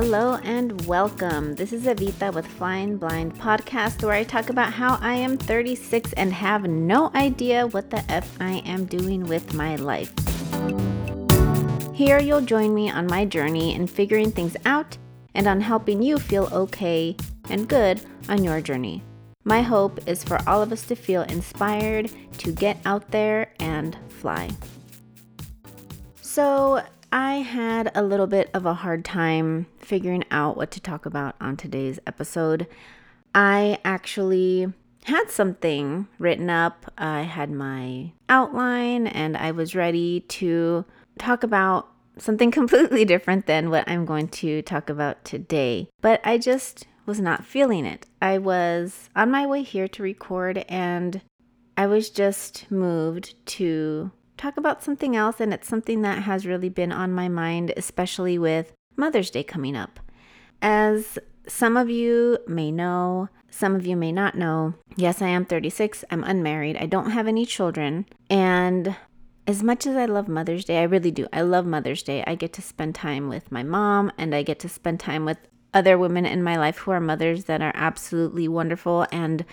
Hello and welcome. This is Evita with Flying Blind podcast where I talk about how I am 36 and have no idea what the F I am doing with my life. Here you'll join me on my journey in figuring things out and on helping you feel okay and good on your journey. My hope is for all of us to feel inspired to get out there and fly. So, I had a little bit of a hard time figuring out what to talk about on today's episode. I actually had something written up, I had my outline, and I was ready to talk about something completely different than what I'm going to talk about today. But I just was not feeling it. I was on my way here to record and I was just moved to talk about something else, and it's something that has really been on my mind, especially with Mother's Day coming up. As some of you may know, some of you may not know, yes, I am 36. I'm unmarried. I don't have any children. And as much as I love Mother's Day, I really do. I love Mother's Day. I get to spend time with my mom and I get to spend time with other women in my life who are mothers that are absolutely wonderful and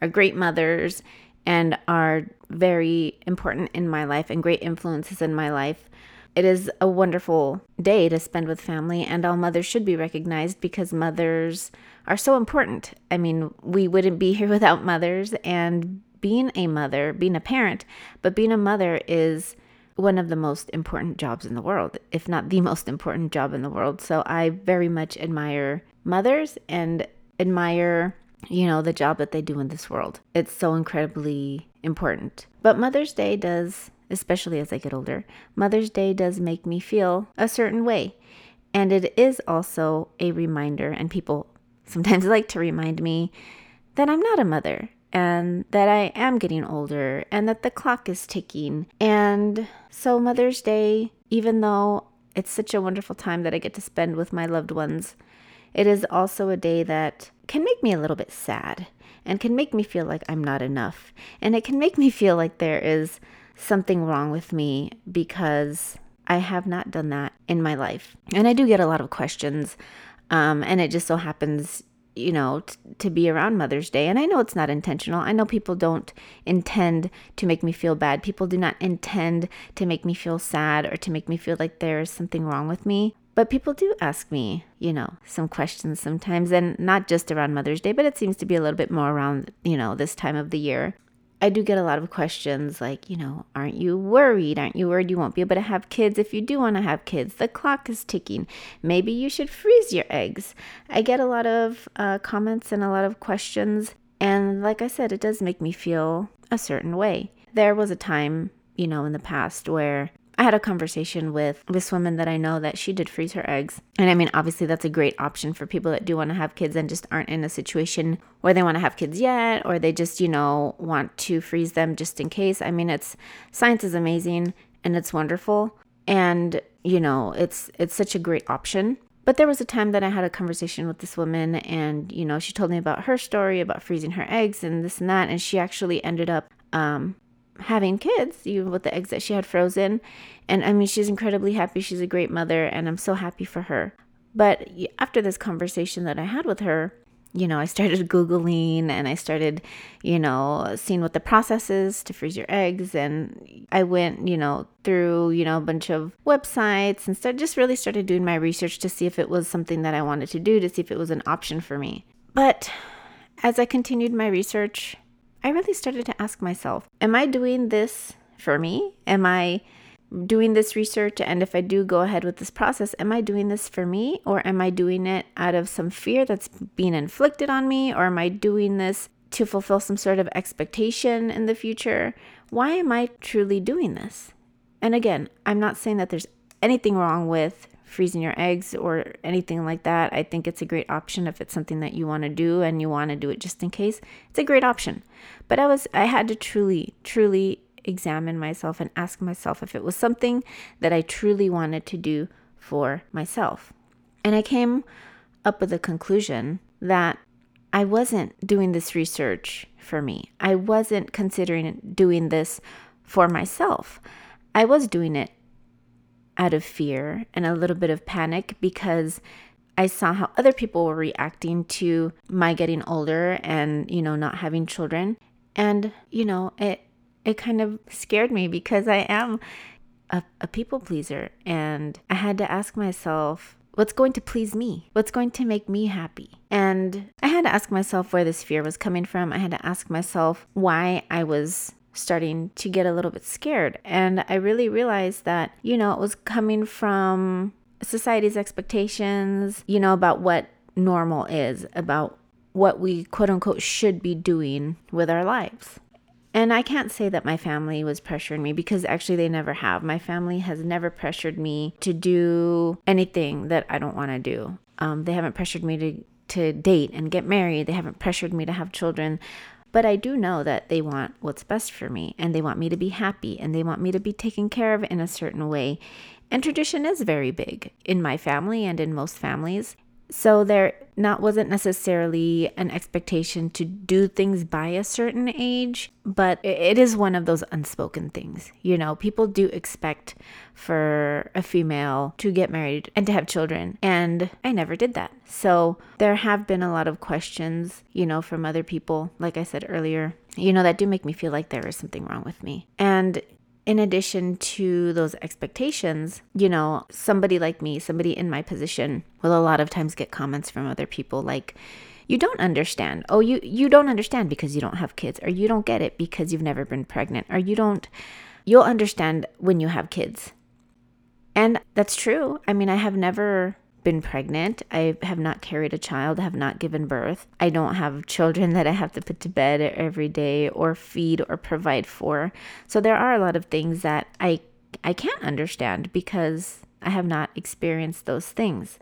are great mothers and are very important in my life and great influences in my life. It is a wonderful day to spend with family, and all mothers should be recognized because mothers are so important. I mean, we wouldn't be here without mothers, and being a mother, being a parent, but being a mother is one of the most important jobs in the world, if not the most important job in the world. So I very much admire mothers and admire you know, the job that they do in this world. It's so incredibly important. But Mother's Day does, especially as I get older, Mother's Day does make me feel a certain way. And it is also a reminder, and people sometimes like to remind me that I'm not a mother and that I am getting older and that the clock is ticking. And so, Mother's Day, even though it's such a wonderful time that I get to spend with my loved ones, it is also a day that can make me a little bit sad and can make me feel like I'm not enough. And it can make me feel like there is something wrong with me because I have not done that in my life. And I do get a lot of questions. Um, and it just so happens, you know, t- to be around Mother's Day. And I know it's not intentional. I know people don't intend to make me feel bad. People do not intend to make me feel sad or to make me feel like there is something wrong with me. But people do ask me, you know, some questions sometimes, and not just around Mother's Day, but it seems to be a little bit more around, you know, this time of the year. I do get a lot of questions like, you know, aren't you worried? Aren't you worried you won't be able to have kids if you do want to have kids? The clock is ticking. Maybe you should freeze your eggs. I get a lot of uh, comments and a lot of questions. And like I said, it does make me feel a certain way. There was a time, you know, in the past where I had a conversation with this woman that I know that she did freeze her eggs. And I mean, obviously, that's a great option for people that do want to have kids and just aren't in a situation where they want to have kids yet, or they just, you know, want to freeze them just in case. I mean, it's science is amazing and it's wonderful. And, you know, it's it's such a great option. But there was a time that I had a conversation with this woman, and you know, she told me about her story about freezing her eggs and this and that, and she actually ended up um, having kids, even with the eggs that she had frozen. And I mean, she's incredibly happy. She's a great mother, and I'm so happy for her. But after this conversation that I had with her, you know, I started Googling and I started, you know, seeing what the process is to freeze your eggs. And I went, you know, through, you know, a bunch of websites and started, just really started doing my research to see if it was something that I wanted to do, to see if it was an option for me. But as I continued my research, I really started to ask myself, am I doing this for me? Am I doing this research? And if I do go ahead with this process, am I doing this for me? Or am I doing it out of some fear that's being inflicted on me? Or am I doing this to fulfill some sort of expectation in the future? Why am I truly doing this? And again, I'm not saying that there's anything wrong with freezing your eggs or anything like that. I think it's a great option if it's something that you want to do and you want to do it just in case. It's a great option. But I was I had to truly truly examine myself and ask myself if it was something that I truly wanted to do for myself. And I came up with a conclusion that I wasn't doing this research for me. I wasn't considering doing this for myself. I was doing it out of fear and a little bit of panic because I saw how other people were reacting to my getting older and, you know, not having children. And, you know, it it kind of scared me because I am a, a people pleaser and I had to ask myself, what's going to please me? What's going to make me happy? And I had to ask myself where this fear was coming from. I had to ask myself why I was starting to get a little bit scared. And I really realized that, you know, it was coming from society's expectations, you know, about what normal is, about what we quote unquote should be doing with our lives. And I can't say that my family was pressuring me because actually they never have. My family has never pressured me to do anything that I don't want to do. Um, they haven't pressured me to, to date and get married. They haven't pressured me to have children. But I do know that they want what's best for me and they want me to be happy and they want me to be taken care of in a certain way. And tradition is very big in my family and in most families. So there not wasn't necessarily an expectation to do things by a certain age, but it is one of those unspoken things. You know, people do expect for a female to get married and to have children, and I never did that. So there have been a lot of questions, you know, from other people, like I said earlier, you know, that do make me feel like there is something wrong with me. And in addition to those expectations, you know, somebody like me, somebody in my position, will a lot of times get comments from other people like, you don't understand. Oh, you you don't understand because you don't have kids, or you don't get it because you've never been pregnant, or you don't. You'll understand when you have kids. And that's true. I mean, I have never been pregnant. I have not carried a child, have not given birth. I don't have children that I have to put to bed every day or feed or provide for. So there are a lot of things that I I can't understand because I have not experienced those things.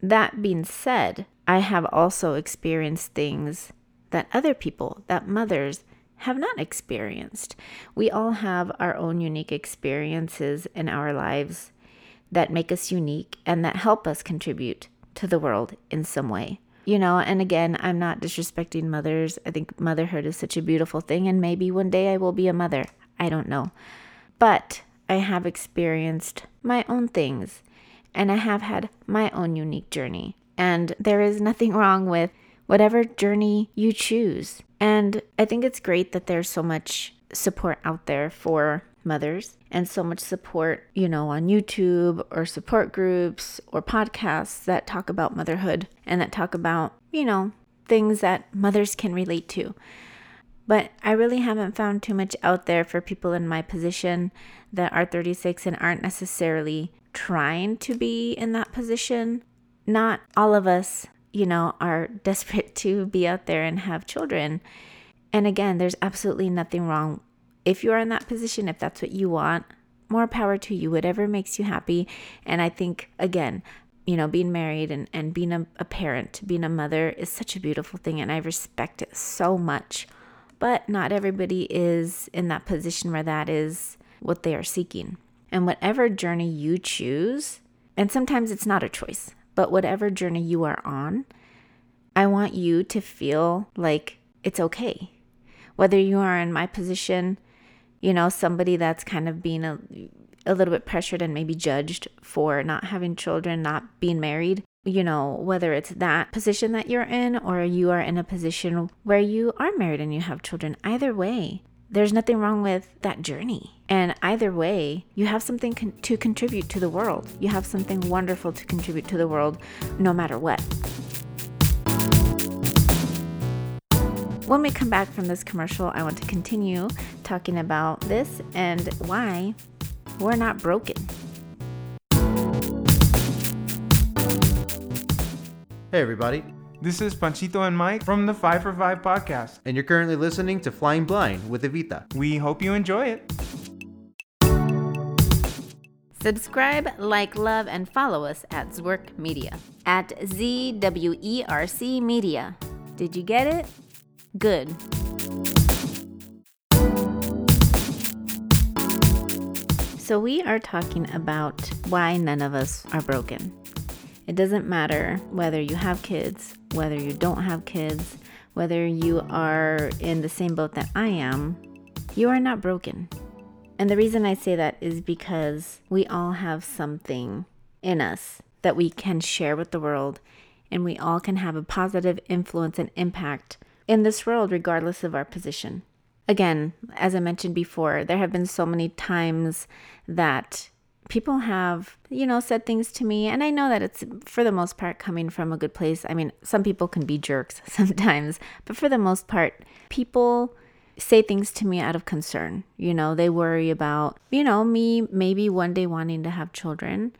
That being said, I have also experienced things that other people, that mothers, have not experienced. We all have our own unique experiences in our lives that make us unique and that help us contribute to the world in some way. You know, and again, I'm not disrespecting mothers. I think motherhood is such a beautiful thing, and maybe one day I will be a mother. I don't know. But I have experienced my own things, and I have had my own unique journey. And there is nothing wrong with whatever journey you choose. And I think it's great that there's so much support out there for mothers and so much support, you know, on YouTube or support groups or podcasts that talk about motherhood and that talk about, you know, things that mothers can relate to. But I really haven't found too much out there for people in my position that are 36 and aren't necessarily trying to be in that position. Not all of us, you know, are desperate to be out there and have children. And again, there's absolutely nothing wrong if you are in that position, if that's what you want, more power to you, whatever makes you happy. And I think, again, you know, being married and, and being a, a parent, being a mother is such a beautiful thing. And I respect it so much. But not everybody is in that position where that is what they are seeking. And whatever journey you choose, and sometimes it's not a choice, but whatever journey you are on, I want you to feel like it's okay. Whether you are in my position you know, somebody that's kind of being a, a little bit pressured and maybe judged for not having children, not being married, you know, whether it's that position that you're in or you are in a position where you are married and you have children, either way, there's nothing wrong with that journey. And either way, you have something con- to contribute to the world. You have something wonderful to contribute to the world no matter what. When we come back from this commercial, I want to continue talking about this and why we're not broken. Hey, everybody. This is Panchito and Mike from the 5 for 5 podcast. And you're currently listening to Flying Blind with Evita. We hope you enjoy it. Subscribe, like, love, and follow us at Zwerc Media. At Z W E R C Media. Did you get it? Good. So, we are talking about why none of us are broken. It doesn't matter whether you have kids, whether you don't have kids, whether you are in the same boat that I am, you are not broken. And the reason I say that is because we all have something in us that we can share with the world, and we all can have a positive influence and impact in this world, regardless of our position. Again, as I mentioned before, there have been so many times that people have, you know, said things to me, and I know that it's for the most part coming from a good place. I mean, some people can be jerks sometimes, but for the most part, people say things to me out of concern. You know, they worry about, you know, me maybe one day wanting to have children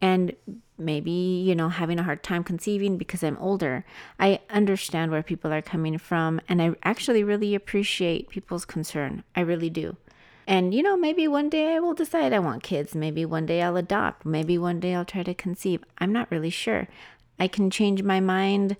and maybe, you know, having a hard time conceiving because I'm older. I understand where people are coming from and I actually really appreciate people's concern. I really do. And, you know, maybe one day I will decide I want kids. Maybe one day I'll adopt. Maybe one day I'll try to conceive. I'm not really sure. I can change my mind,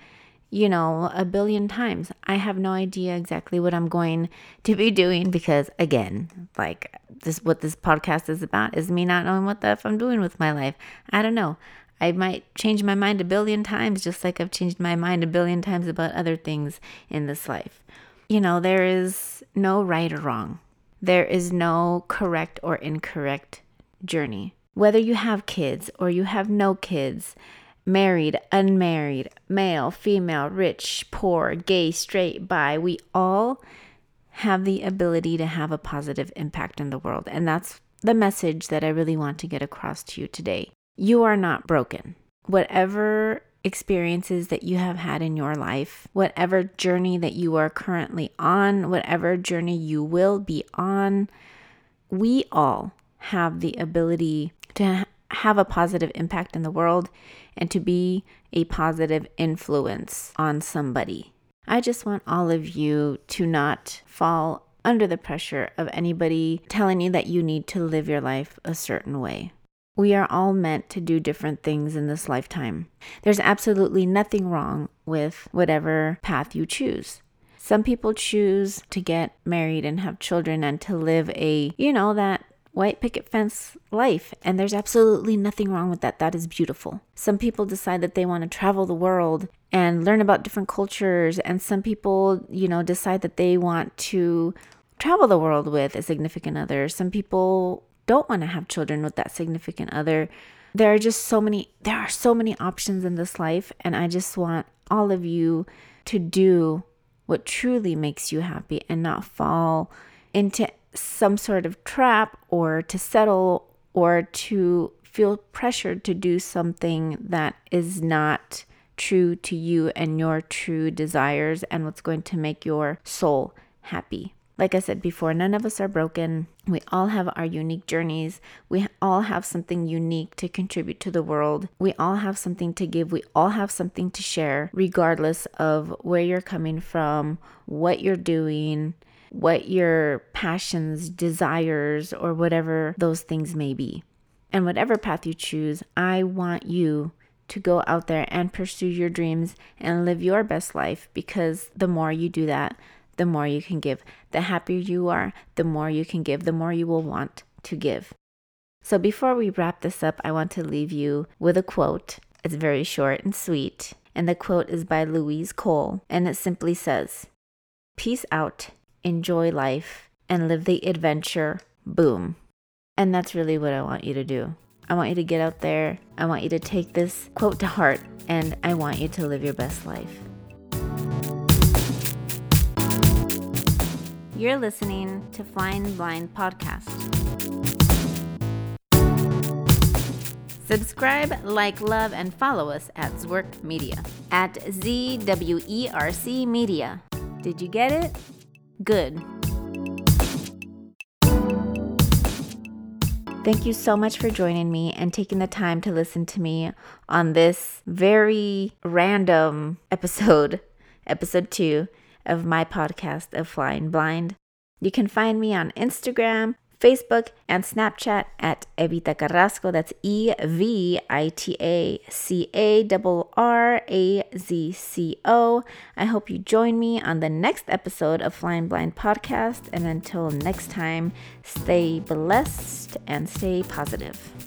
you know, a billion times. I have no idea exactly what I'm going to be doing because, again, like this, what this podcast is about is me not knowing what the F I'm doing with my life. I don't know. I might change my mind a billion times, just like I've changed my mind a billion times about other things in this life. You know, there is no right or wrong. There is no correct or incorrect journey. Whether you have kids or you have no kids, married, unmarried, male, female, rich, poor, gay, straight, bi, we all have the ability to have a positive impact in the world. And that's the message that I really want to get across to you today. You are not broken. Whatever experiences that you have had in your life, whatever journey that you are currently on, whatever journey you will be on, we all have the ability to have a positive impact in the world and to be a positive influence on somebody. I just want all of you to not fall under the pressure of anybody telling you that you need to live your life a certain way. We are all meant to do different things in this lifetime. There's absolutely nothing wrong with whatever path you choose. Some people choose to get married and have children and to live a, you know, that white picket fence life. And there's absolutely nothing wrong with that. That is beautiful. Some people decide that they want to travel the world and learn about different cultures. And some people, you know, decide that they want to travel the world with a significant other. Some people don't want to have children with that significant other. There are just so many there are so many options in this life and I just want all of you to do what truly makes you happy and not fall into some sort of trap or to settle or to feel pressured to do something that is not true to you and your true desires and what's going to make your soul happy. Like I said before, none of us are broken. We all have our unique journeys. We all have something unique to contribute to the world. We all have something to give. We all have something to share, regardless of where you're coming from, what you're doing, what your passions, desires, or whatever those things may be. And whatever path you choose, I want you to go out there and pursue your dreams and live your best life because the more you do that, the more you can give. The happier you are, the more you can give, the more you will want to give. So before we wrap this up, I want to leave you with a quote. It's very short and sweet. And the quote is by Louise Cole. And it simply says Peace out, enjoy life, and live the adventure. Boom. And that's really what I want you to do. I want you to get out there. I want you to take this quote to heart. And I want you to live your best life. You're listening to Flying Blind Podcast. Subscribe, like, love, and follow us at Zwerc Media at ZWERC Media. Did you get it? Good. Thank you so much for joining me and taking the time to listen to me on this very random episode, episode two of my podcast of Flying Blind. You can find me on Instagram, Facebook, and Snapchat at Evita Carrazco. That's E V I T A C A R R A Z C O. I hope you join me on the next episode of Flying Blind Podcast. And until next time, stay blessed and stay positive.